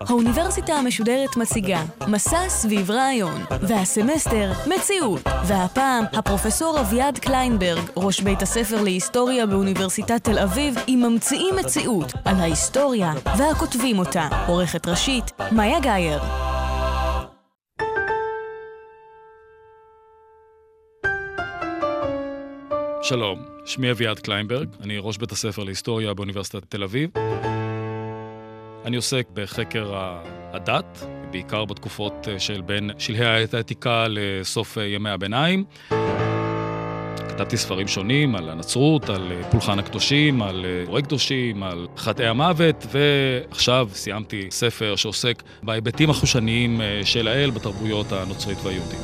האוניברסיטה המשודרת מציגה מסע סביב רעיון, והסמסטר מציאות. והפעם הפרופסור אביעד קליינברג, ראש בית הספר להיסטוריה באוניברסיטת תל אביב, עם ממציאים מציאות על ההיסטוריה והכותבים אותה. עורכת ראשית, מאיה גאייר. שלום, שמי אביעד קליינברג, אני ראש בית הספר להיסטוריה באוניברסיטת תל אביב. אני עוסק בחקר הדת, בעיקר בתקופות אה, של בין שלהי העת העתיקה לסוף אה, ימי הביניים. כתבתי ספרים שונים על הנצרות, על אה, פולחן הקדושים, על הורי קדושים, על חטאי המוות, ועכשיו סיימתי ספר שעוסק בהיבטים החושניים של האל בתרבויות הנוצרית והיהודית.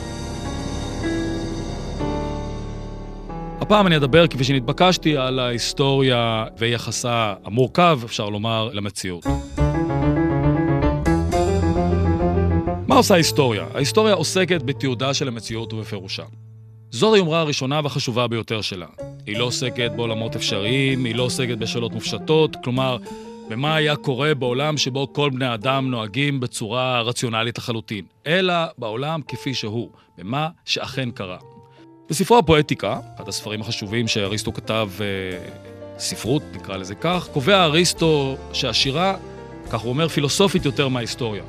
הפעם אני אדבר, כפי שנתבקשתי, על ההיסטוריה ויחסה המורכב, אפשר לומר, למציאות. מה עושה ההיסטוריה? ההיסטוריה עוסקת בתיעודה של המציאות ובפירושה. זאת היומרה הראשונה והחשובה ביותר שלה. היא לא עוסקת בעולמות אפשריים, היא לא עוסקת בשאלות מופשטות, כלומר, במה היה קורה בעולם שבו כל בני אדם נוהגים בצורה רציונלית לחלוטין, אלא בעולם כפי שהוא, במה שאכן קרה. בספרו הפואטיקה, אחד הספרים החשובים שאריסטו כתב, אה, ספרות, נקרא לזה כך, קובע אריסטו שהשירה, כך הוא אומר, פילוסופית יותר מההיסטוריה.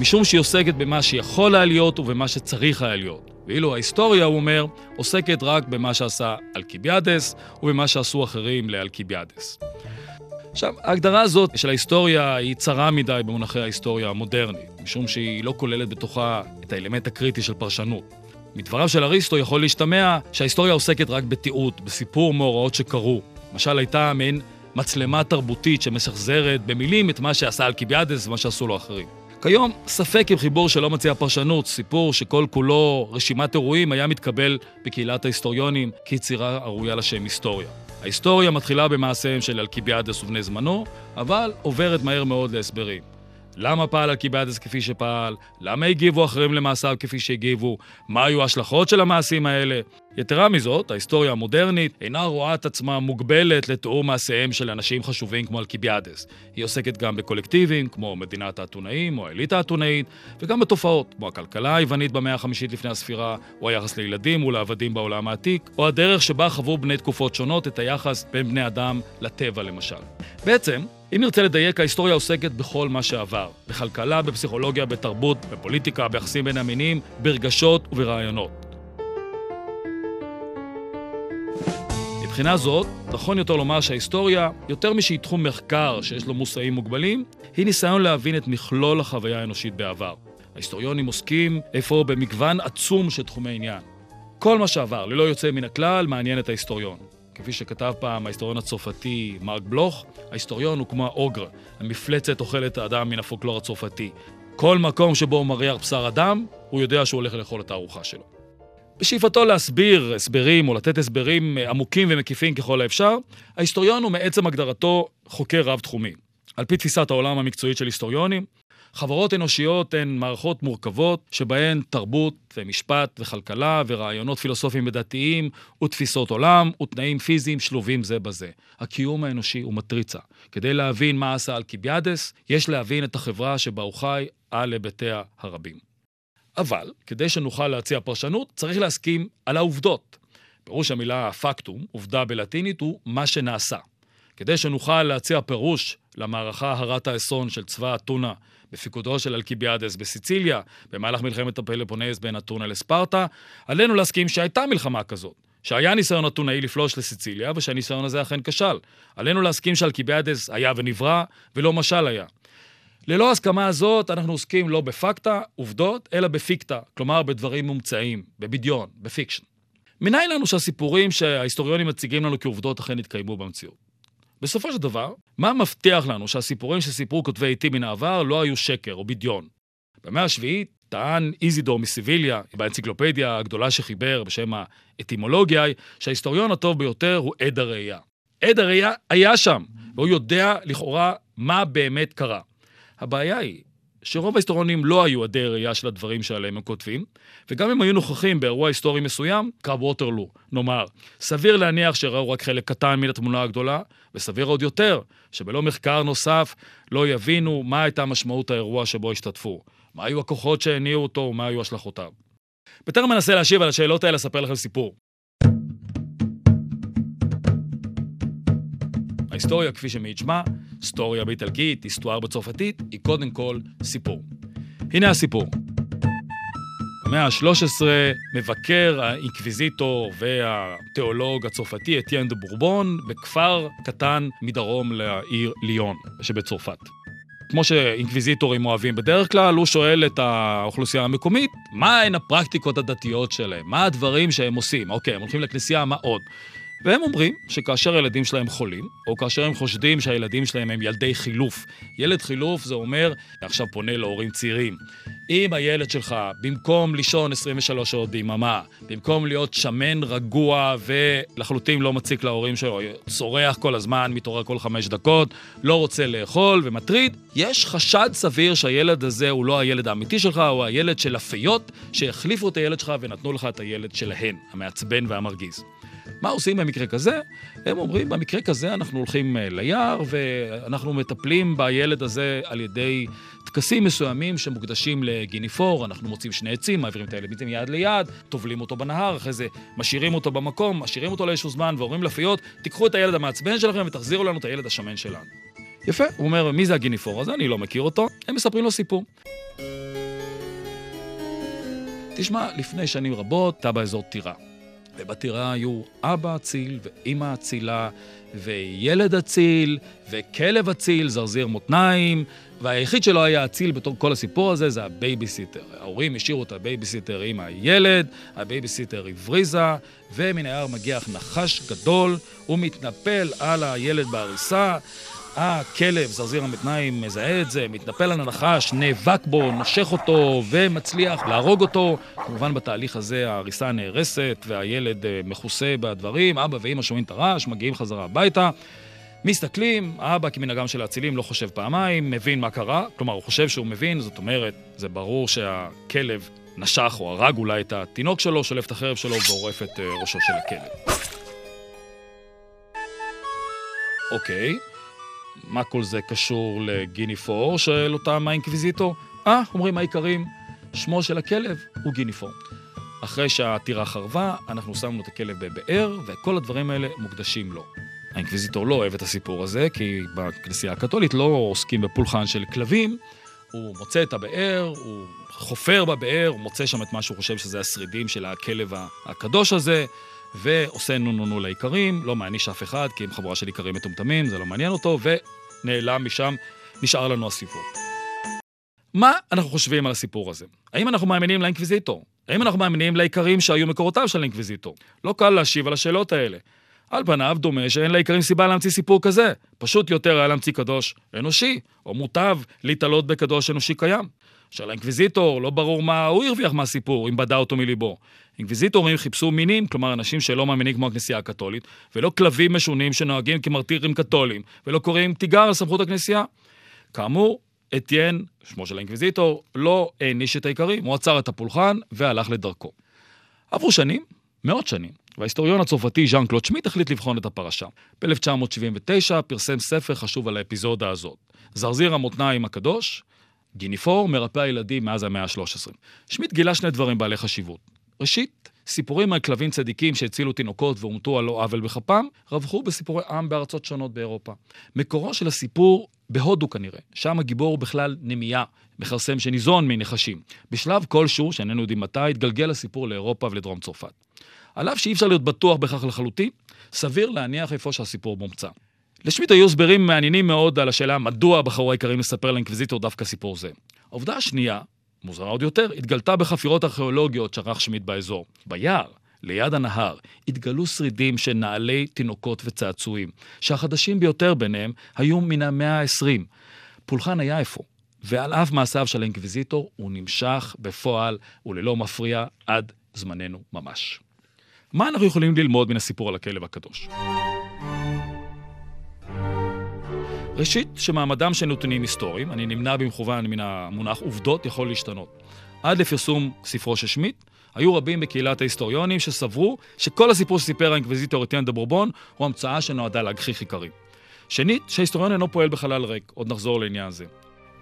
משום שהיא עוסקת במה שיכול היה להיות ובמה שצריך היה להיות. ואילו ההיסטוריה, הוא אומר, עוסקת רק במה שעשה אלקיביאדס ובמה שעשו אחרים לאלקיביאדס. עכשיו, ההגדרה הזאת של ההיסטוריה היא צרה מדי במונחי ההיסטוריה המודרנית, משום שהיא לא כוללת בתוכה את האלמנט הקריטי של פרשנות. מדבריו של אריסטו יכול להשתמע שההיסטוריה עוסקת רק בתיעוד, בסיפור מאורעות שקרו. למשל, הייתה מעין מצלמה תרבותית שמשחזרת במילים את מה שעשה אלקיביאדס ומה שעשו לו אחרים. כיום, ספק אם חיבור שלא מציע פרשנות, סיפור שכל כולו רשימת אירועים, היה מתקבל בקהילת ההיסטוריונים כיצירה הראויה לשם היסטוריה. ההיסטוריה מתחילה במעשיהם של אלקיביאדס ובני זמנו, אבל עוברת מהר מאוד להסברים. למה פעל אלקיבאדס כפי שפעל, למה הגיבו אחרים למעשיו כפי שהגיבו, מה היו ההשלכות של המעשים האלה. יתרה מזאת, ההיסטוריה המודרנית אינה רואה את עצמה מוגבלת לתיאור מעשיהם של אנשים חשובים כמו אלקיביאדס. היא עוסקת גם בקולקטיבים, כמו מדינת האתונאים או האליטה האתונאית, וגם בתופעות, כמו הכלכלה היוונית במאה החמישית לפני הספירה, או היחס לילדים ולעבדים בעולם העתיק, או הדרך שבה חוו בני תקופות שונות את היחס בין בני אדם לטבע למשל. בעצם, אם נרצה לדייק, ההיסטוריה עוסקת בכל מה שעבר. בכלכלה, בפסיכולוגיה, בתרבות, בפוליטיקה, ביחסים בין המינים, ברגשות וברעיונות. מבחינה זאת, נכון יותר לומר שההיסטוריה, יותר משהיא תחום מחקר שיש לו מושאים מוגבלים, היא ניסיון להבין את מכלול החוויה האנושית בעבר. ההיסטוריונים עוסקים אפוא במגוון עצום של תחומי עניין. כל מה שעבר, ללא יוצא מן הכלל, מעניין את ההיסטוריון. כפי שכתב פעם ההיסטוריון הצרפתי מרק בלוך, ההיסטוריון הוא כמו האוגר, המפלצת אוכלת האדם מן הפולקלור הצרפתי. כל מקום שבו הוא מריח בשר אדם, הוא יודע שהוא הולך לאכול את הארוחה שלו. בשאיפתו להסביר הסברים או לתת הסברים עמוקים ומקיפים ככל האפשר, ההיסטוריון הוא מעצם הגדרתו חוקר רב-תחומי. על פי תפיסת העולם המקצועית של היסטוריונים, חברות אנושיות הן מערכות מורכבות שבהן תרבות ומשפט וכלכלה ורעיונות פילוסופיים ודתיים ותפיסות עולם ותנאים פיזיים שלובים זה בזה. הקיום האנושי הוא מטריצה. כדי להבין מה עשה אלקיביאדס, יש להבין את החברה שבה הוא חי על היבטיה הרבים. אבל, כדי שנוכל להציע פרשנות, צריך להסכים על העובדות. פירוש המילה פקטום, עובדה בלטינית, הוא מה שנעשה. כדי שנוכל להציע פירוש למערכה הרת האסון של צבא אתונה בפיקודו של אלקיביאדס בסיציליה, במהלך מלחמת הפלפונז בין אתונה לספרטה, עלינו להסכים שהייתה מלחמה כזאת. שהיה ניסיון אתונאי לפלוש לסיציליה, ושהניסיון הזה אכן כשל. עלינו להסכים שאלקיביאדס היה ונברא, ולא משל היה. ללא הסכמה הזאת, אנחנו עוסקים לא ב facta, עובדות, אלא ב ficta, כלומר בדברים מומצאים, בבדיון, ב fiction. מניין לנו שהסיפורים שההיסטוריונים מציגים לנו כעובדות אכן התקיימו במציאות? בסופו של דבר, מה מבטיח לנו שהסיפורים שסיפרו כותבי עיתים מן העבר לא היו שקר או בדיון? במאה השביעית טען איזידור מסיביליה, באנציקלופדיה הגדולה שחיבר בשם האטימולוגיה, שההיסטוריון הטוב ביותר הוא עד הראייה. עד הראייה היה שם, והוא יודע לכאורה מה באמת קרה. הבעיה היא שרוב ההיסטוריונים לא היו עדי ראייה של הדברים שעליהם הם כותבים, וגם אם היו נוכחים באירוע היסטורי מסוים, קרב ווטרלו, נאמר, סביר להניח שראו רק חלק קטן מן התמונה הגדולה, וסביר עוד יותר, שבלא מחקר נוסף לא יבינו מה הייתה משמעות האירוע שבו השתתפו, מה היו הכוחות שהניעו אותו ומה היו השלכותיו. בטרם אנסה להשיב על השאלות האלה, אספר לכם סיפור. ההיסטוריה, כפי שמעיד שמה, storia באיטלקית, histoire בצרפתית, היא קודם כל סיפור. הנה הסיפור. במאה ה-13 מבקר האינקוויזיטור והתיאולוג הצרפתי אתיאן דה בורבון בכפר קטן מדרום לעיר ליון שבצרפת. כמו שאינקוויזיטורים אוהבים בדרך כלל, הוא שואל את האוכלוסייה המקומית, מה הן הפרקטיקות הדתיות שלהם? מה הדברים שהם עושים? אוקיי, הם הולכים לכנסייה, מה עוד? והם אומרים שכאשר הילדים שלהם חולים, או כאשר הם חושדים שהילדים שלהם הם ילדי חילוף, ילד חילוף זה אומר, עכשיו פונה להורים צעירים, אם הילד שלך, במקום לישון 23 שעות ביממה, במקום להיות שמן, רגוע ולחלוטין לא מציק להורים שלו, צורח כל הזמן, מתעורר כל חמש דקות, לא רוצה לאכול ומטריד, יש חשד סביר שהילד הזה הוא לא הילד האמיתי שלך, הוא הילד של הפיות שהחליפו את הילד שלך ונתנו לך את הילד שלהן, המעצבן והמרגיז. מה עושים במקרה כזה? הם אומרים, במקרה כזה אנחנו הולכים אה, ליער ואנחנו מטפלים בילד הזה על ידי טקסים מסוימים שמוקדשים לגיניפור, אנחנו מוצאים שני עצים, מעבירים את הילד מיד ליד, טובלים אותו בנהר, אחרי זה משאירים אותו במקום, משאירים אותו לאיזשהו זמן ואומרים לפיות, תיקחו את הילד המעצבן שלכם ותחזירו לנו את הילד השמן שלנו. יפה, הוא אומר, מי זה הגיניפור הזה? אני לא מכיר אותו. הם מספרים לו סיפור. תשמע, לפני שנים רבות, הייתה באזור טירה. ובטירה היו אבא אציל ואימא אצילה וילד אציל וכלב אציל, זרזיר מותניים, והיחיד שלא היה אציל בתוך כל הסיפור הזה זה הבייביסיטר. ההורים השאירו את הבייביסיטר עם הילד, הבייביסיטר הבריזה, ומן היער מגיח נחש גדול, הוא מתנפל על הילד בעריסה. הכלב, זרזיר המתניים, מזהה את זה, מתנפל על הנחש, נאבק בו, נושך אותו ומצליח להרוג אותו. כמובן בתהליך הזה ההריסה נהרסת והילד אה, מכוסה בדברים, אבא ואימא שומעים את הרעש, מגיעים חזרה הביתה. מסתכלים, האבא כמנהגם של האצילים לא חושב פעמיים, מבין מה קרה, כלומר הוא חושב שהוא מבין, זאת אומרת, זה ברור שהכלב נשך או הרג אולי את התינוק שלו, שולף את החרב שלו ועורף את אה, ראשו של הכלב. אוקיי, מה כל זה קשור לגיני פור? שואל אותם האינקוויזיטור. אה, אומרים האיכרים, שמו של הכלב הוא גיני פור. אחרי שהטירה חרבה, אנחנו שמנו את הכלב בבאר, וכל הדברים האלה מוקדשים לו. האינקוויזיטור לא אוהב את הסיפור הזה, כי בכנסייה הקתולית לא עוסקים בפולחן של כלבים. הוא מוצא את הבאר, הוא חופר בבאר, הוא מוצא שם את מה שהוא חושב שזה השרידים של הכלב הקדוש הזה, ועושה נו נו נו לאיכרים, לא מעניש אף אחד, כי הם חבורה של איכרים מטומטמים, זה לא מעניין אותו, ונעלם משם, נשאר לנו הסיפור. מה אנחנו חושבים על הסיפור הזה? האם אנחנו מאמינים לאינקוויזיטור? האם אנחנו מאמינים לאיכרים שהיו מקורותיו של האינקוויזיטור? לא קל להשיב על השאלות האלה. על פניו דומה שאין לאיכרים סיבה להמציא סיפור כזה. פשוט יותר היה להמציא קדוש אנושי, או מוטב להיתלות בקדוש אנושי קיים. אשר לאינקוויזיטור, לא ברור מה הוא הרוויח מהסיפור, אם בדה אותו מליבו. אינקוויזיטורים חיפשו מינים, כלומר אנשים שלא מאמינים כמו הכנסייה הקתולית, ולא כלבים משונים שנוהגים כמרטירים קתולים, ולא קוראים תיגר על סמכות הכנסייה. כאמור, אתיין, שמו של האינקוויזיטור, לא העניש את האיכרים, הוא עצר את הפולחן והלך לדרכו. עברו שנים, מאות שנים, וההיסטוריון הצרפתי ז'אן קלוד שמיט החליט לבחון את הפרשה. ב-1979 פרסם ספר חשוב על האפיזודה הזאת. זרזיר המותניים הקדוש, גיניפור, מרפא הילדים מאז המאה ה-13. שמיט גילה שני דברים בעלי חשיבות. ראשית, סיפורים על כלבים צדיקים שהצילו תינוקות והומתו על לא עוול בכפם, רווחו בסיפורי עם בארצות שונות באירופה. מקורו של הסיפור בהודו כנראה, שם הגיבור הוא בכלל נמייה, מכרסם שניזון מנחשים. בשלב כלשהו, שאיננו יודעים מתי, התגלגל הסיפור לאירופה ולדרום צרפת. על אף שאי אפשר להיות בטוח בכך לחלוטין, סביר להניח איפה שהסיפור מומצא. לשמיט היו הסברים מעניינים מאוד על השאלה מדוע בחרו העיקרים לספר לאינקוויזיטור דווקא סיפור זה. העובדה השנייה, מוזרה עוד יותר, התגלתה בחפירות ארכיאולוגיות שערך שמיט באזור. ביער, ליד הנהר, התגלו שרידים של נעלי תינוקות וצעצועים, שהחדשים ביותר ביניהם היו מן המאה ה-20. פולחן היה איפה, ועל אף מעשיו של האינקוויזיטור, הוא נמשך בפועל וללא מפריע עד זמננו ממש. מה אנחנו יכולים ללמוד מן הסיפור על הכלב הקדוש? ראשית, שמעמדם של נתונים היסטוריים, אני נמנע במכוון מן המונח עובדות, יכול להשתנות. עד לפרסום ספרו של שמיט, היו רבים בקהילת ההיסטוריונים שסברו שכל הסיפור שסיפר האינקוויזיטור אתיאן דה בורבון הוא המצאה שנועדה להגחיך איכרים. שנית, שההיסטוריון אינו פועל בחלל ריק, עוד נחזור לעניין זה.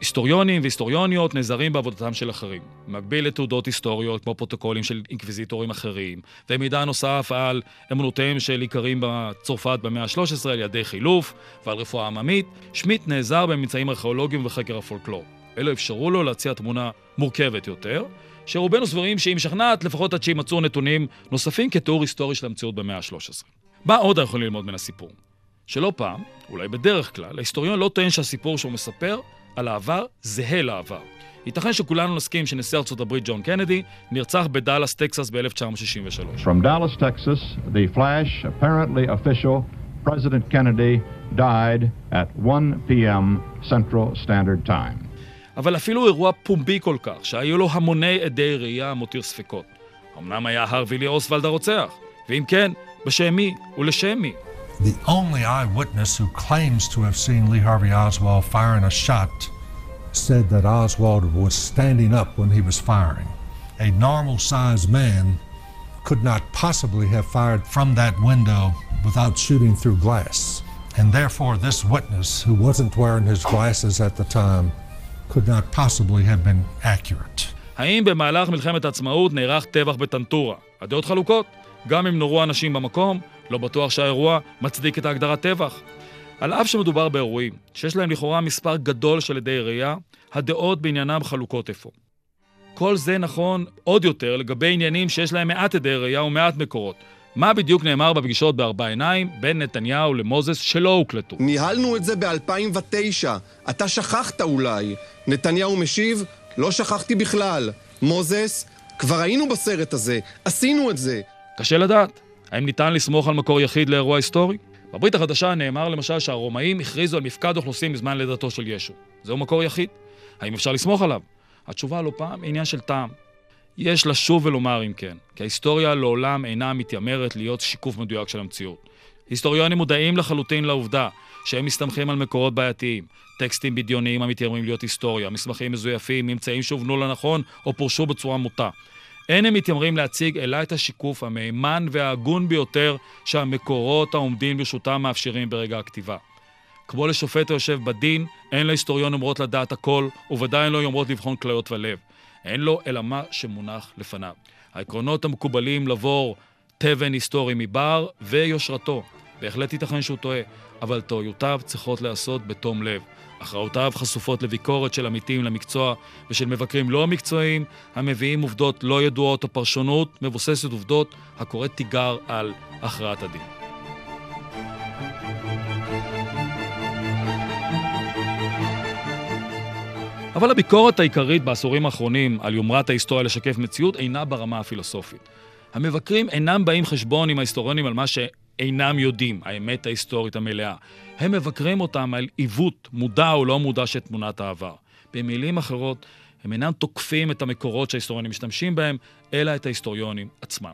היסטוריונים והיסטוריוניות נעזרים בעבודתם של אחרים, במקביל לתעודות היסטוריות כמו פרוטוקולים של אינקוויזיטורים אחרים, ומידע נוסף על אמונותיהם של איכרים בצרפת במאה ה-13 על ידי חילוף ועל רפואה עממית, שמיט נעזר בממצאים ארכיאולוגיים וחקר הפולקלור. אלו אפשרו לו להציע תמונה מורכבת יותר, שרובנו סבורים שהיא משכנעת לפחות עד שימצאו נתונים נוספים כתיאור היסטורי של המציאות במאה ה-13. מה עוד אנחנו יכולים ללמוד מן הסיפור? שלא פעם, אולי בדרך כלל, ההיסטוריון לא טוען שהסיפור שהוא מספר על העבר זהה לעבר. ייתכן שכולנו נסכים שנשיא ארצות הברית ג'ון קנדי נרצח בדאלאס, טקסס ב-1963. From Dallas, Texas, the flash, apparently official, President Kennedy died at 1 p.m. Central Standard Time. אבל אפילו אירוע פומבי כל כך, שהיו לו המוני עדי ראייה מותיר ספקות. אמנם היה הרווי אוסוולד הרוצח, ואם כן, בשם מי ולשם מי? The only eyewitness who claims to have seen Lee Harvey Oswald firing a shot said that Oswald was standing up when he was firing. A normal sized man could not possibly have fired from that window without shooting through glass. And therefore, this witness, who wasn't wearing his glasses at the time, could not possibly have been accurate. האם במהלך מלחמת העצמאות נערך טבח בטנטורה? הדעות חלוקות. גם אם נורו אנשים במקום, לא בטוח שהאירוע מצדיק את ההגדרת טבח. על אף שמדובר באירועים שיש להם לכאורה מספר גדול של עדי ראייה, הדעות בעניינם חלוקות אפוא. כל זה נכון עוד יותר לגבי עניינים שיש להם מעט עדי ראייה ומעט מקורות. מה בדיוק נאמר בפגישות בארבע עיניים בין נתניהו למוזס שלא הוקלטו? ניהלנו את זה ב-2009. אתה שכחת אולי. נתניהו משיב, לא שכחתי בכלל. מוזס, כבר היינו בסרט הזה, עשינו את זה. קשה לדעת. האם ניתן לסמוך על מקור יחיד לאירוע היסטורי? בברית החדשה נאמר למשל שהרומאים הכריזו על מפקד אוכלוסין בזמן לידתו של ישו. זהו מקור יחיד. האם אפשר לסמוך עליו? התשובה לא פעם עניין של טעם. יש לשוב ולומר אם כן, כי ההיסטוריה לעולם אינה מתיימרת להיות שיקוף מדויק של המציאות. היסטוריונים מודעים לחלוטין לעובדה שהם מסתמכים על מקורות בעייתיים, טקסטים בדיוניים המתיימרים להיות היסטוריה, מסמכים מזויפים, ממצאים שהובנו לנכון או פורשו בצורה מוטה. אין הם מתיימרים להציג אלא את השיקוף המהימן וההגון ביותר שהמקורות העומדים ברשותם מאפשרים ברגע הכתיבה. כמו לשופט היושב בדין, אין להיסטוריון אומרות לדעת הכל, וודאי לא יאמרות לבחון כליות ולב. אין לו אלא מה שמונח לפניו. העקרונות המקובלים לבור תבן היסטורי מבר ויושרתו. בהחלט ייתכן שהוא טועה, אבל טעויותיו צריכות להיעשות בתום לב. הכרעותיו חשופות לביקורת של עמיתים למקצוע ושל מבקרים לא מקצועיים, המביאים עובדות לא ידועות או פרשנות מבוססת עובדות הקוראת תיגר על הכרעת הדין. אבל הביקורת העיקרית בעשורים האחרונים על יומרת ההיסטוריה לשקף מציאות אינה ברמה הפילוסופית. המבקרים אינם באים חשבון עם ההיסטוריונים על מה שאינם יודעים, האמת ההיסטורית המלאה. הם מבקרים אותם על עיוות, מודע או לא מודע של תמונת העבר. במילים אחרות, הם אינם תוקפים את המקורות שההיסטוריונים משתמשים בהם, אלא את ההיסטוריונים עצמם.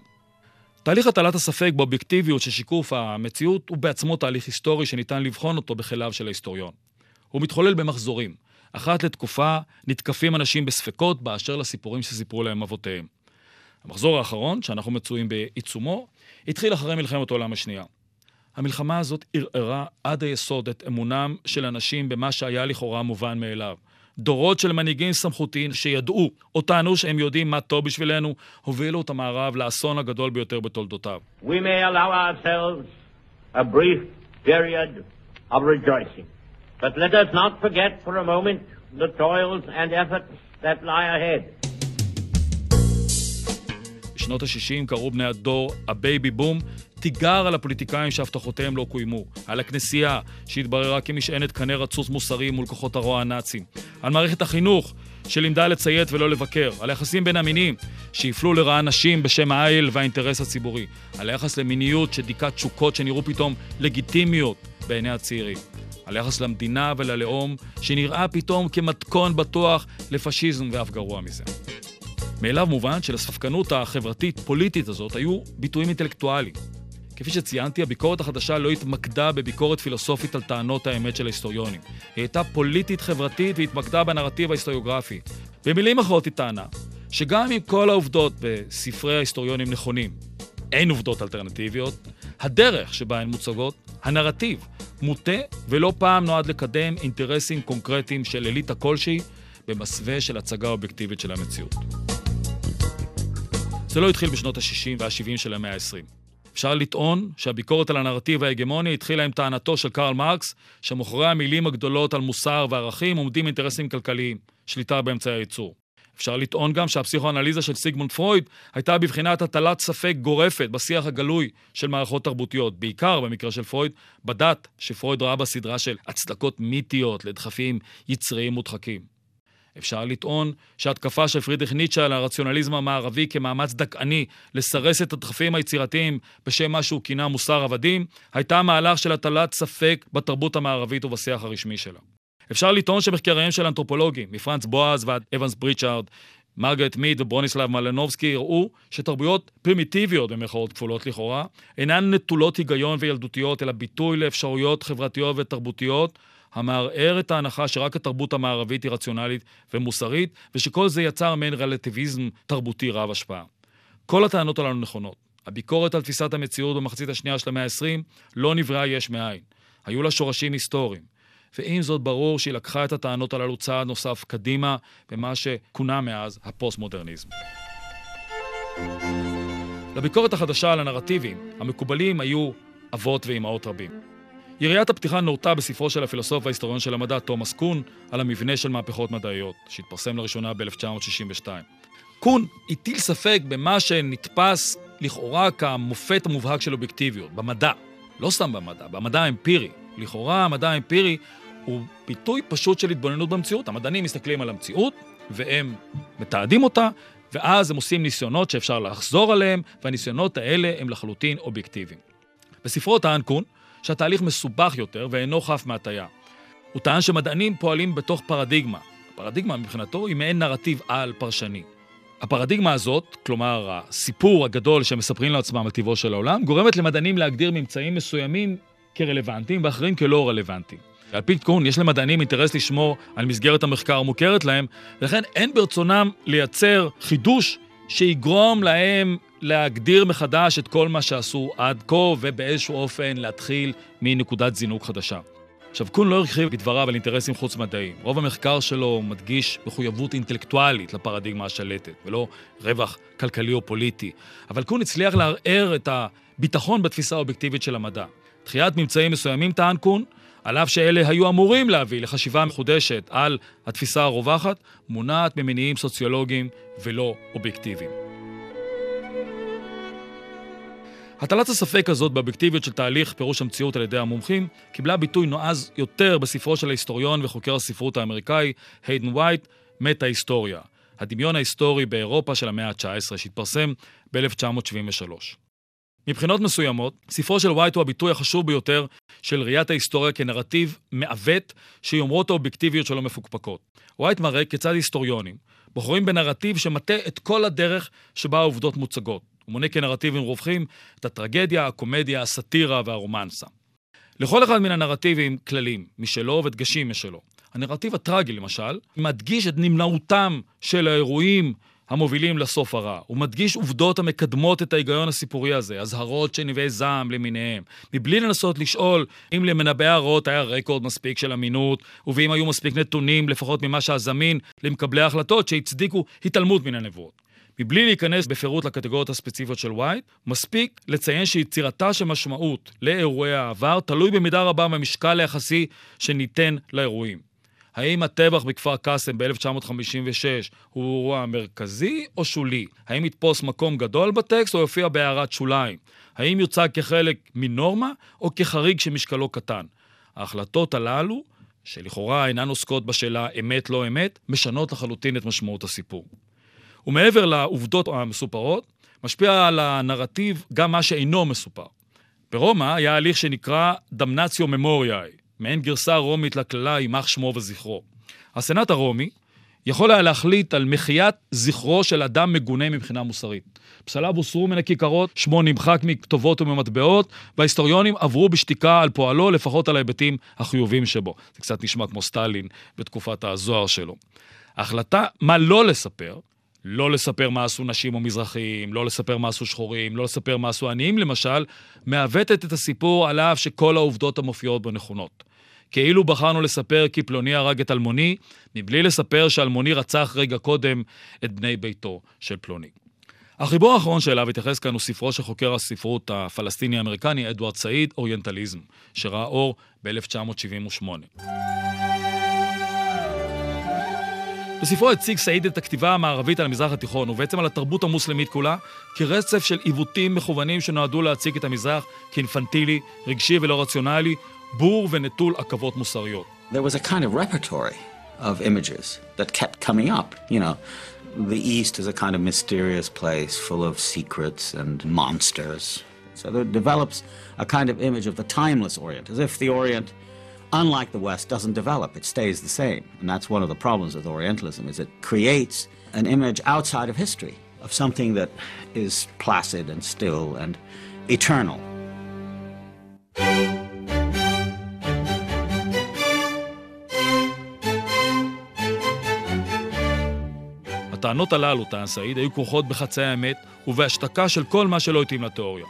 תהליך הטלת הספק באובייקטיביות של שיקוף המציאות הוא בעצמו תהליך היסטורי שניתן לבחון אותו בכליו של ההיסטוריון. הוא מתחולל במחזורים. אחת לתקופה נתקפים אנשים בספקות באשר לסיפורים שסיפרו להם אבותיהם. המחזור האחרון, שאנחנו מצויים בעיצומו, התחיל אחרי מלחמת העולם השנייה. המלחמה הזאת ערערה עד היסוד את אמונם של אנשים במה שהיה לכאורה מובן מאליו. דורות של מנהיגים סמכותיים שידעו או טענו שהם יודעים מה טוב בשבילנו, הובילו את המערב לאסון הגדול ביותר בתולדותיו. We may allow ourselves a brief period of rejoicing. But let us not forget for a moment the toils and efforts that lie ahead. בשנות ה-60 קראו בני הדור ה baby boom תיגר על הפוליטיקאים שהבטחותיהם לא קוימו, על הכנסייה שהתבררה כמשענת קנה רצוץ מוסרי מול כוחות הרוע הנאצים, על מערכת החינוך שלימדה לציית ולא לבקר, על היחסים בין המינים שהפלו לרעה נשים בשם העיל והאינטרס הציבורי, על היחס למיניות שדיכא תשוקות שנראו פתאום לגיטימיות בעיני הצעירים. על יחס למדינה וללאום, שנראה פתאום כמתכון בטוח לפשיזם ואף גרוע מזה. מאליו מובן שלספקנות החברתית-פוליטית הזאת היו ביטויים אינטלקטואליים. כפי שציינתי, הביקורת החדשה לא התמקדה בביקורת פילוסופית על טענות האמת של ההיסטוריונים. היא הייתה פוליטית-חברתית והתמקדה בנרטיב ההיסטוריוגרפי. במילים אחרות היא טענה שגם אם כל העובדות בספרי ההיסטוריונים נכונים, אין עובדות אלטרנטיביות, הדרך שבה הן מוצגות, הנרטיב, מוטה ולא פעם נועד לקדם אינטרסים קונקרטיים של אליטה כלשהי במסווה של הצגה אובייקטיבית של המציאות. זה לא התחיל בשנות ה-60 וה-70 של המאה ה-20. אפשר לטעון שהביקורת על הנרטיב ההגמוני התחילה עם טענתו של קרל מרקס, שמאחורי המילים הגדולות על מוסר וערכים עומדים אינטרסים כלכליים, שליטה באמצעי הייצור. אפשר לטעון גם שהפסיכואנליזה של סיגמונד פרויד הייתה בבחינת הטלת ספק גורפת בשיח הגלוי של מערכות תרבותיות, בעיקר במקרה של פרויד, בדת שפרויד ראה בסדרה של הצדקות מיתיות לדחפים יצריים מודחקים. אפשר לטעון שהתקפה של פרידריך ניטשה על הרציונליזם המערבי כמאמץ דכאני לסרס את הדחפים היצירתיים בשם מה שהוא כינה מוסר עבדים, הייתה מהלך של הטלת ספק בתרבות המערבית ובשיח הרשמי שלה. אפשר לטעון שמחקריהם של אנתרופולוגים, מפרנץ בועז ועד אבנס בריצ'ארד, מרגרט מיד וברוניסלב מלנובסקי הראו שתרבויות פרימיטיביות במרכאות כפולות לכאורה אינן נטולות היגיון וילדותיות אלא ביטוי לאפשרויות חברתיות ותרבותיות המערער את ההנחה שרק התרבות המערבית היא רציונלית ומוסרית, ושכל זה יצר מעין רלטיביזם תרבותי רב השפעה. כל הטענות הללו נכונות. הביקורת על תפיסת המציאות במחצית השנייה של המאה ה-20 לא נבראה יש מאין. היו לה שורשים היסטוריים. ועם זאת ברור שהיא לקחה את הטענות הללו צעד נוסף קדימה במה שכונה מאז הפוסט-מודרניזם. לביקורת החדשה על הנרטיבים המקובלים היו אבות ואימהות רבים. יריית הפתיחה נורתה בספרו של הפילוסוף וההיסטוריון של המדע תומאס קון על המבנה של מהפכות מדעיות, שהתפרסם לראשונה ב-1962. קון הטיל ספק במה שנתפס לכאורה כמופת המובהק של אובייקטיביות, במדע. לא סתם במדע, במדע האמפירי. לכאורה המדע האמפירי הוא ביטוי פשוט של התבוננות במציאות. המדענים מסתכלים על המציאות והם מתעדים אותה, ואז הם עושים ניסיונות שאפשר לחזור עליהם, והניסיונות האלה הם לחלוטין אובייקטיביים. בספרו טען קון שהתהליך מסובך יותר ואינו חף מהטיה. הוא טען שמדענים פועלים בתוך פרדיגמה. הפרדיגמה מבחינתו היא מעין נרטיב על פרשני. הפרדיגמה הזאת, כלומר הסיפור הגדול שהם מספרים לעצמם על טבעו של העולם, גורמת למדענים להגדיר ממצאים מסוימים כרלוונטיים ואחרים כלא רלוונטיים. על פי קון, יש למדענים אינטרס לשמור על מסגרת המחקר המוכרת להם, ולכן אין ברצונם לייצר חידוש שיגרום להם להגדיר מחדש את כל מה שעשו עד כה, ובאיזשהו אופן להתחיל מנקודת זינוק חדשה. עכשיו, קון לא הרחיב בדבריו על אינטרסים חוץ-מדעיים. רוב המחקר שלו מדגיש מחויבות אינטלקטואלית לפרדיגמה השלטת, ולא רווח כלכלי או פוליטי. אבל קון הצליח לערער את הביטחון בתפיסה האובייקטיבית של המדע. דחיית ממצאים מסוימים, טען קון, על אף שאלה היו אמורים להביא לחשיבה מחודשת על התפיסה הרווחת, מונעת ממניעים סוציולוגיים ולא אובייקטיביים. הטלת הספק הזאת באובייקטיביות של תהליך פירוש המציאות על ידי המומחים קיבלה ביטוי נועז יותר בספרו של ההיסטוריון וחוקר הספרות האמריקאי היידן וייט, מטה היסטוריה, הדמיון ההיסטורי באירופה של המאה ה-19 שהתפרסם ב-1973. מבחינות מסוימות, ספרו של וייט הוא הביטוי החשוב ביותר של ראיית ההיסטוריה כנרטיב מעוות שיומרות האובייקטיביות שלו מפוקפקות. וייט מראה כיצד היסטוריונים בוחרים בנרטיב שמטה את כל הדרך שבה העובדות מוצגות. הוא מונה כנרטיבים רווחים את הטרגדיה, הקומדיה, הסאטירה והרומנסה. לכל אחד מן הנרטיבים כללים משלו ודגשים משלו. הנרטיב הטרגי, למשל, מדגיש את נמנעותם של האירועים המובילים לסוף הרע. הוא מדגיש עובדות המקדמות את ההיגיון הסיפורי הזה, אזהרות של נביאי זעם למיניהם, מבלי לנסות לשאול אם למנבאי הרעות היה רקורד מספיק של אמינות, ואם היו מספיק נתונים, לפחות ממה שהזמין, למקבלי ההחלטות שהצדיקו התעלמות מן הנבואות. מבלי להיכנס בפירוט לקטגוריות הספציפיות של וייט, מספיק לציין שיצירתה של משמעות לאירועי העבר תלוי במידה רבה במשקל היחסי שניתן לאירועים. האם הטבח בכפר קאסם ב-1956 הוא אירוע מרכזי או שולי? האם יתפוס מקום גדול בטקסט או יופיע בהערת שוליים? האם יוצג כחלק מנורמה או כחריג שמשקלו קטן? ההחלטות הללו, שלכאורה אינן עוסקות בשאלה אמת לא אמת, משנות לחלוטין את משמעות הסיפור. ומעבר לעובדות המסופרות, משפיע על הנרטיב גם מה שאינו מסופר. ברומא היה הליך שנקרא דמנציו ממוריאי, מעין גרסה רומית לקללה יימח שמו וזכרו. הסנאט הרומי יכול היה להחליט על מחיית זכרו של אדם מגונה מבחינה מוסרית. פסליו הוסרו מן הכיכרות, שמו נמחק מכתובות וממטבעות, וההיסטוריונים עברו בשתיקה על פועלו, לפחות על ההיבטים החיוביים שבו. זה קצת נשמע כמו סטלין בתקופת הזוהר שלו. ההחלטה מה לא לספר, לא לספר מה עשו נשים או מזרחיים, לא לספר מה עשו שחורים, לא לספר מה עשו עניים למשל, מעוותת את הסיפור על אף שכל העובדות המופיעות בו נכונות. כאילו בחרנו לספר כי פלוני הרג את אלמוני, מבלי לספר שאלמוני רצח רגע קודם את בני ביתו של פלוני. החיבור האחרון שאליו התייחס כאן הוא ספרו של חוקר הספרות הפלסטיני-אמריקני אדוארד סעיד, אוריינטליזם, שראה אור ב-1978. בספרו הציג סעיד את הכתיבה המערבית על המזרח התיכון, ובעצם על התרבות המוסלמית כולה, כרצף של עיוותים מכוונים שנועדו להציג את המזרח כאינפנטילי, רגשי ולא רציונלי, בור ונטול עכבות מוסריות. There was a kind of repertory of images that kept coming up, you know. The East is a kind of mysterious place full of secrets and monsters. So there develops a kind of image of the timeless Orient, as if the Orient, unlike the West, doesn't develop, it stays the same. And that's one of the problems with Orientalism, is it creates an image outside of history, of something that is placid and still and eternal. הטענות הללו, טען סעיד, היו כרוכות בחצאי האמת ובהשתקה של כל מה שלא התאים לתיאוריה.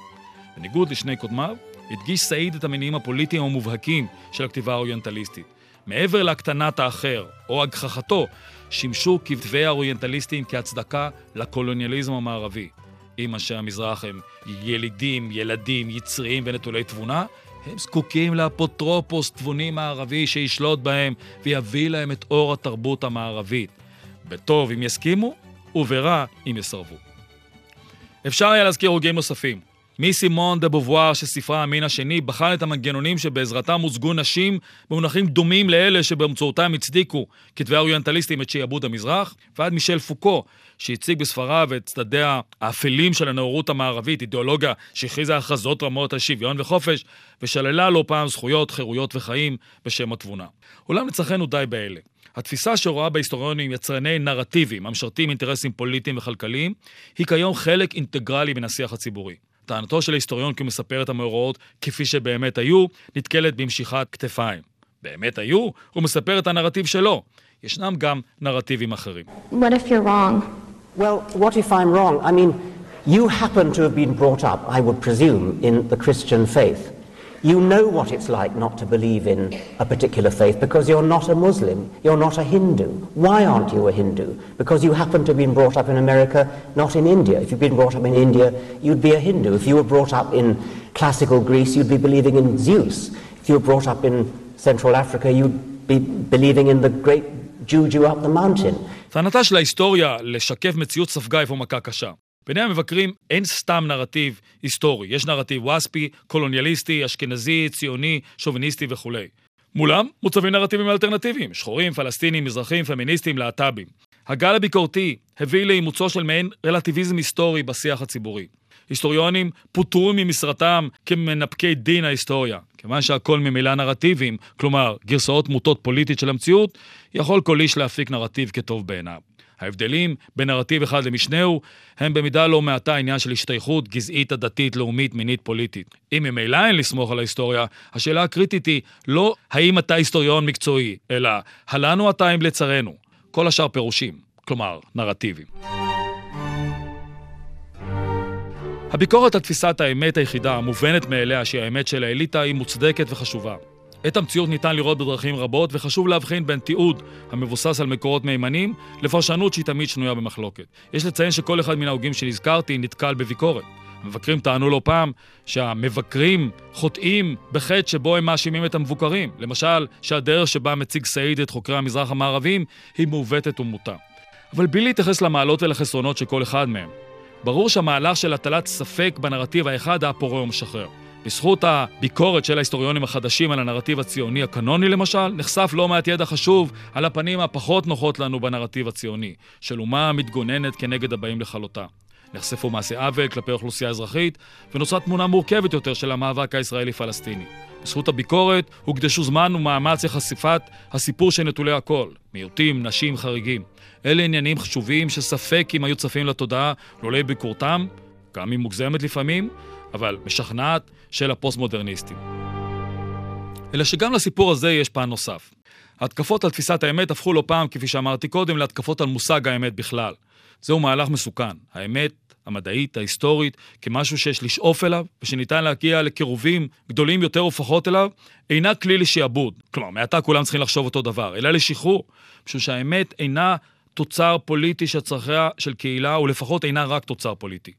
בניגוד לשני קודמיו, הדגיש סעיד את המניעים הפוליטיים המובהקים של הכתיבה האוריינטליסטית. מעבר להקטנת האחר או הגחכתו, שימשו כתבי האוריינטליסטים כהצדקה לקולוניאליזם המערבי. אם אנשי המזרח הם ילידים, ילדים, יצריים ונטולי תבונה, הם זקוקים לאפוטרופוס תבוני מערבי שישלוט בהם ויביא להם את אור התרבות המערבית. בטוב אם יסכימו, וברע אם יסרבו. אפשר היה להזכיר הוגים נוספים. מסימון דה בובואר שספרה המין השני בחן את המנגנונים שבעזרתם הוצגו נשים במונחים דומים לאלה שבאמצעותם הצדיקו כתבי האוריינטליסטים את שיעבוד המזרח, ועד מישל פוקו שהציג בספריו את צדדיה האפלים של הנאורות המערבית, אידיאולוגיה שהכריזה הכרזות רמות על שוויון וחופש, ושללה לא פעם זכויות, חירויות וחיים בשם התבונה. אולם לצרכנו די באלה. התפיסה שרואה בהיסטוריונים יצרני נרטיבים המשרתים אינטרסים פוליטיים וכלכליים, היא כיום חלק אינטגרלי מן השיח הציבורי. טענתו של ההיסטוריון כי הוא מספר את המאורעות כפי שבאמת היו, נתקלת במשיכת כתפיים. באמת היו? הוא מספר את הנרטיב שלו. ישנם גם נרטיבים אחרים. What if you're wrong? Well, what if I'm wrong? I mean, you happen to have been brought up, I would presume, in the Christian faith. You know what it's like not to believe in a particular faith because you're not a Muslim, you're not a Hindu. Why aren't you a Hindu? Because you happen to have been brought up in America, not in India. If you'd been brought up in India, you'd be a Hindu. If you were brought up in classical Greece, you'd be believing in Zeus. If you were brought up in Central Africa, you'd be believing in the great juju up the mountain. טענתה של ההיסטוריה לשקף מציאות ספגה איפה מכה קשה. בעיני המבקרים אין סתם נרטיב היסטורי, יש נרטיב ווספי, קולוניאליסטי, אשכנזי, ציוני, שוביניסטי וכולי. מולם מוצבים נרטיבים אלטרנטיביים, שחורים, פלסטינים, מזרחים, פמיניסטים, להט"בים. הגל הביקורתי הביא לאימוצו של מעין רלטיביזם היסטורי בשיח הציבורי. היסטוריונים פוטרו ממשרתם כמנפקי דין ההיסטוריה. כיוון שהכל ממילא נרטיבים, כלומר גרסאות מוטות פוליטית של המציאות, יכול כל איש להפיק נרטיב כטוב בעיניו. ההבדלים בין נרטיב אחד למשנהו הם במידה לא מעטה עניין של השתייכות גזעית, עדתית, לאומית, מינית, פוליטית. אם ממילא אין לסמוך על ההיסטוריה, השאלה הקריטית היא לא האם אתה היסטוריון מקצועי, אלא הלנו אתה אם לצרינו. כל השאר פירושים, כלומר נרטיבים. הביקורת על תפיסת האמת היחידה, המובנת מאליה שהיא האמת של האליטה, היא מוצדקת וחשובה. את המציאות ניתן לראות בדרכים רבות, וחשוב להבחין בין תיעוד המבוסס על מקורות מהימנים, לפרשנות שהיא תמיד שנויה במחלוקת. יש לציין שכל אחד מן ההוגים שנזכרתי נתקל בביקורת. המבקרים טענו לא פעם שהמבקרים חוטאים בחטא שבו הם מאשימים את המבוקרים. למשל, שהדרך שבה מציג סעיד את חוקרי המזרח המערבים היא מעוותת ומוטה. אבל בלי להתייחס למעלות ולחסרונות של כל אחד מהם, ברור שהמהלך של הטלת ספק בנרטיב האחד היה פורה ומשחרר. בזכות הביקורת של ההיסטוריונים החדשים על הנרטיב הציוני הקנוני למשל, נחשף לא מעט ידע חשוב על הפנים הפחות נוחות לנו בנרטיב הציוני, של אומה המתגוננת כנגד הבאים לכלותה. נחשפו מעשי עוול כלפי אוכלוסייה אזרחית, ונוצרה תמונה מורכבת יותר של המאבק הישראלי-פלסטיני. בזכות הביקורת הוקדשו זמן ומאמץ לחשיפת הסיפור של נטולי הכל, מיעוטים, נשים, חריגים. אלה עניינים חשובים שספק אם היו צפים לתודעה לולא ביקורתם, גם אם מוגזמת לפעמים, אבל משכנעת של הפוסט-מודרניסטים. אלא שגם לסיפור הזה יש פן נוסף. ההתקפות על תפיסת האמת הפכו לא פעם, כפי שאמרתי קודם, להתקפות על מושג האמת בכלל. זהו מהלך מסוכן. האמת המדעית, ההיסטורית, כמשהו שיש לשאוף אליו, ושניתן להגיע לקירובים גדולים יותר ופחות אליו, אינה כלי לשעבוד. כלומר, מעתה כולם צריכים לחשוב אותו דבר, אלא לשחרור. משום שהאמת אינה תוצר פוליטי של צרכיה של קהילה, ולפחות אינה רק תוצר פוליטי.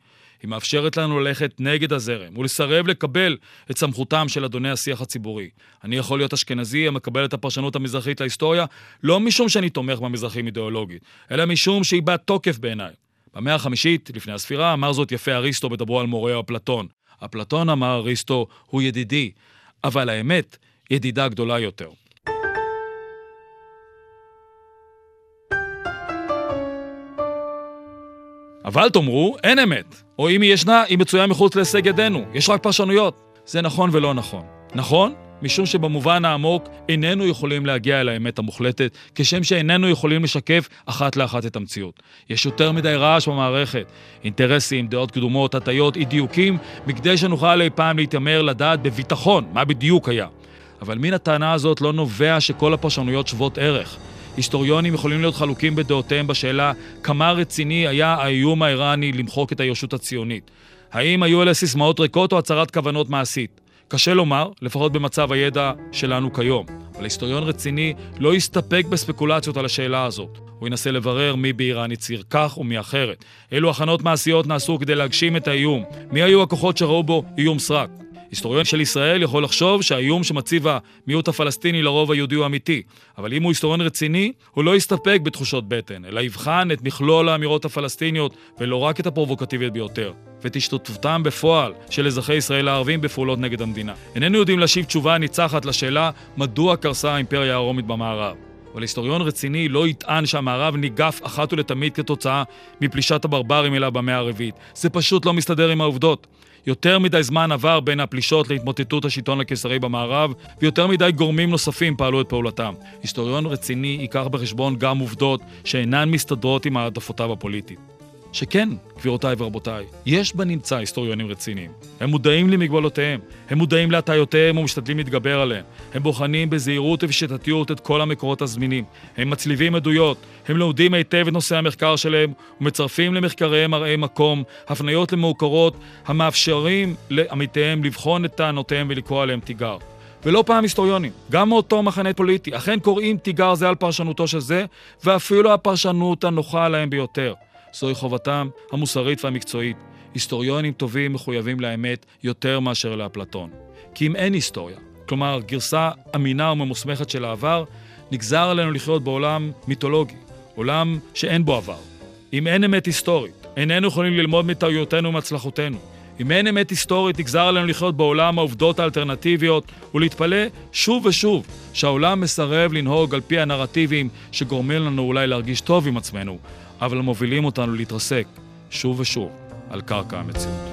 היא מאפשרת לנו ללכת נגד הזרם ולסרב לקבל את סמכותם של אדוני השיח הציבורי. אני יכול להיות אשכנזי המקבל את הפרשנות המזרחית להיסטוריה, לא משום שאני תומך במזרחים אידיאולוגית, אלא משום שהיא בת תוקף בעיניי. במאה החמישית, לפני הספירה, אמר זאת יפה אריסטו בדברו על מורה אפלטון. אפלטון אמר אריסטו, הוא ידידי, אבל האמת, ידידה גדולה יותר. אבל תאמרו, אין אמת. או אם היא ישנה, היא מצויה מחוץ להישג ידינו. יש רק פרשנויות. זה נכון ולא נכון. נכון? משום שבמובן העמוק איננו יכולים להגיע אל האמת המוחלטת, כשם שאיננו יכולים לשקף אחת לאחת את המציאות. יש יותר מדי רעש במערכת, אינטרסים, דעות קדומות, הטיות, אי דיוקים, מכדי שנוכל אי פעם להתיימר לדעת בביטחון מה בדיוק היה. אבל מן הטענה הזאת לא נובע שכל הפרשנויות שוות ערך. היסטוריונים יכולים להיות חלוקים בדעותיהם בשאלה כמה רציני היה האיום האיראני למחוק את הישות הציונית. האם היו אלה סיסמאות ריקות או הצהרת כוונות מעשית? קשה לומר, לפחות במצב הידע שלנו כיום. אבל היסטוריון רציני לא יסתפק בספקולציות על השאלה הזאת. הוא ינסה לברר מי באיראן הצהיר כך ומי אחרת. אילו הכנות מעשיות נעשו כדי להגשים את האיום? מי היו הכוחות שראו בו איום סרק? היסטוריון של ישראל יכול לחשוב שהאיום שמציב המיעוט הפלסטיני לרוב היהודי הוא אמיתי, אבל אם הוא היסטוריון רציני, הוא לא יסתפק בתחושות בטן, אלא יבחן את מכלול האמירות הפלסטיניות, ולא רק את הפרובוקטיביות ביותר, ואת השתתפותם בפועל של אזרחי ישראל הערבים בפעולות נגד המדינה. איננו יודעים להשיב תשובה ניצחת לשאלה מדוע קרסה האימפריה הרומית במערב. אבל היסטוריון רציני לא יטען שהמערב ניגף אחת ולתמיד כתוצאה מפלישת הברברים אליו במאה הרביעית. זה פשוט לא מסתדר עם העובדות. יותר מדי זמן עבר בין הפלישות להתמוטטות השלטון הקיסרי במערב, ויותר מדי גורמים נוספים פעלו את פעולתם. היסטוריון רציני ייקח בחשבון גם עובדות שאינן מסתדרות עם העדפותיו הפוליטית. שכן, גבירותיי ורבותיי, יש בנמצא היסטוריונים רציניים. הם מודעים למגבלותיהם, הם מודעים להטיותיהם ומשתדלים להתגבר עליהם. הם בוחנים בזהירות ובשיטתיות את כל המקורות הזמינים. הם מצליבים עדויות, הם לומדים היטב את נושאי המחקר שלהם ומצרפים למחקריהם מראי מקום, הפניות למעוקרות המאפשרים לעמיתיהם לבחון את טענותיהם ולקרוא עליהם תיגר. ולא פעם היסטוריונים, גם מאותו מחנה פוליטי, אכן קוראים תיגר זה על פרשנותו של זה, ואפילו הפרשנות הנוחה להם ביותר. זוהי חובתם המוסרית והמקצועית. היסטוריונים טובים מחויבים לאמת יותר מאשר לאפלטון. כי אם אין היסטוריה, כלומר גרסה אמינה וממוסמכת של העבר, נגזר עלינו לחיות בעולם מיתולוגי, עולם שאין בו עבר. אם אין אמת היסטורית, איננו יכולים ללמוד מטעויותינו ומהצלחותינו. אם אין אמת היסטורית, נגזר עלינו לחיות בעולם העובדות האלטרנטיביות ולהתפלא שוב ושוב שהעולם מסרב לנהוג על פי הנרטיבים שגורמים לנו אולי להרגיש טוב עם עצמנו, אבל מובילים אותנו להתרסק שוב ושוב על קרקע המציאות.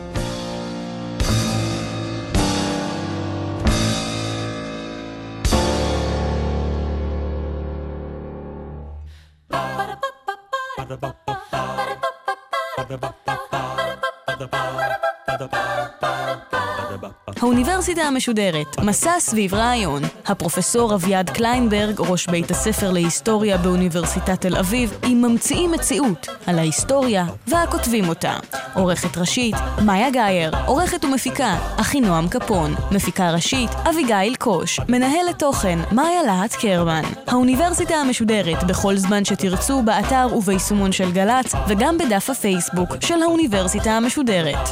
האוניברסיטה המשודרת, מסע סביב רעיון. הפרופסור אביעד קליינברג, ראש בית הספר להיסטוריה באוניברסיטת תל אביב, עם ממציאי מציאות על ההיסטוריה והכותבים אותה. עורכת ראשית, מאיה גאייר, עורכת ומפיקה, אחינועם קפון. מפיקה ראשית, אביגיל קוש. מנהלת תוכן, מאיה להט קרמן. האוניברסיטה המשודרת, בכל זמן שתרצו, באתר וביישומון של גל"צ, וגם בדף הפייסבוק של האוניברסיטה המשודרת.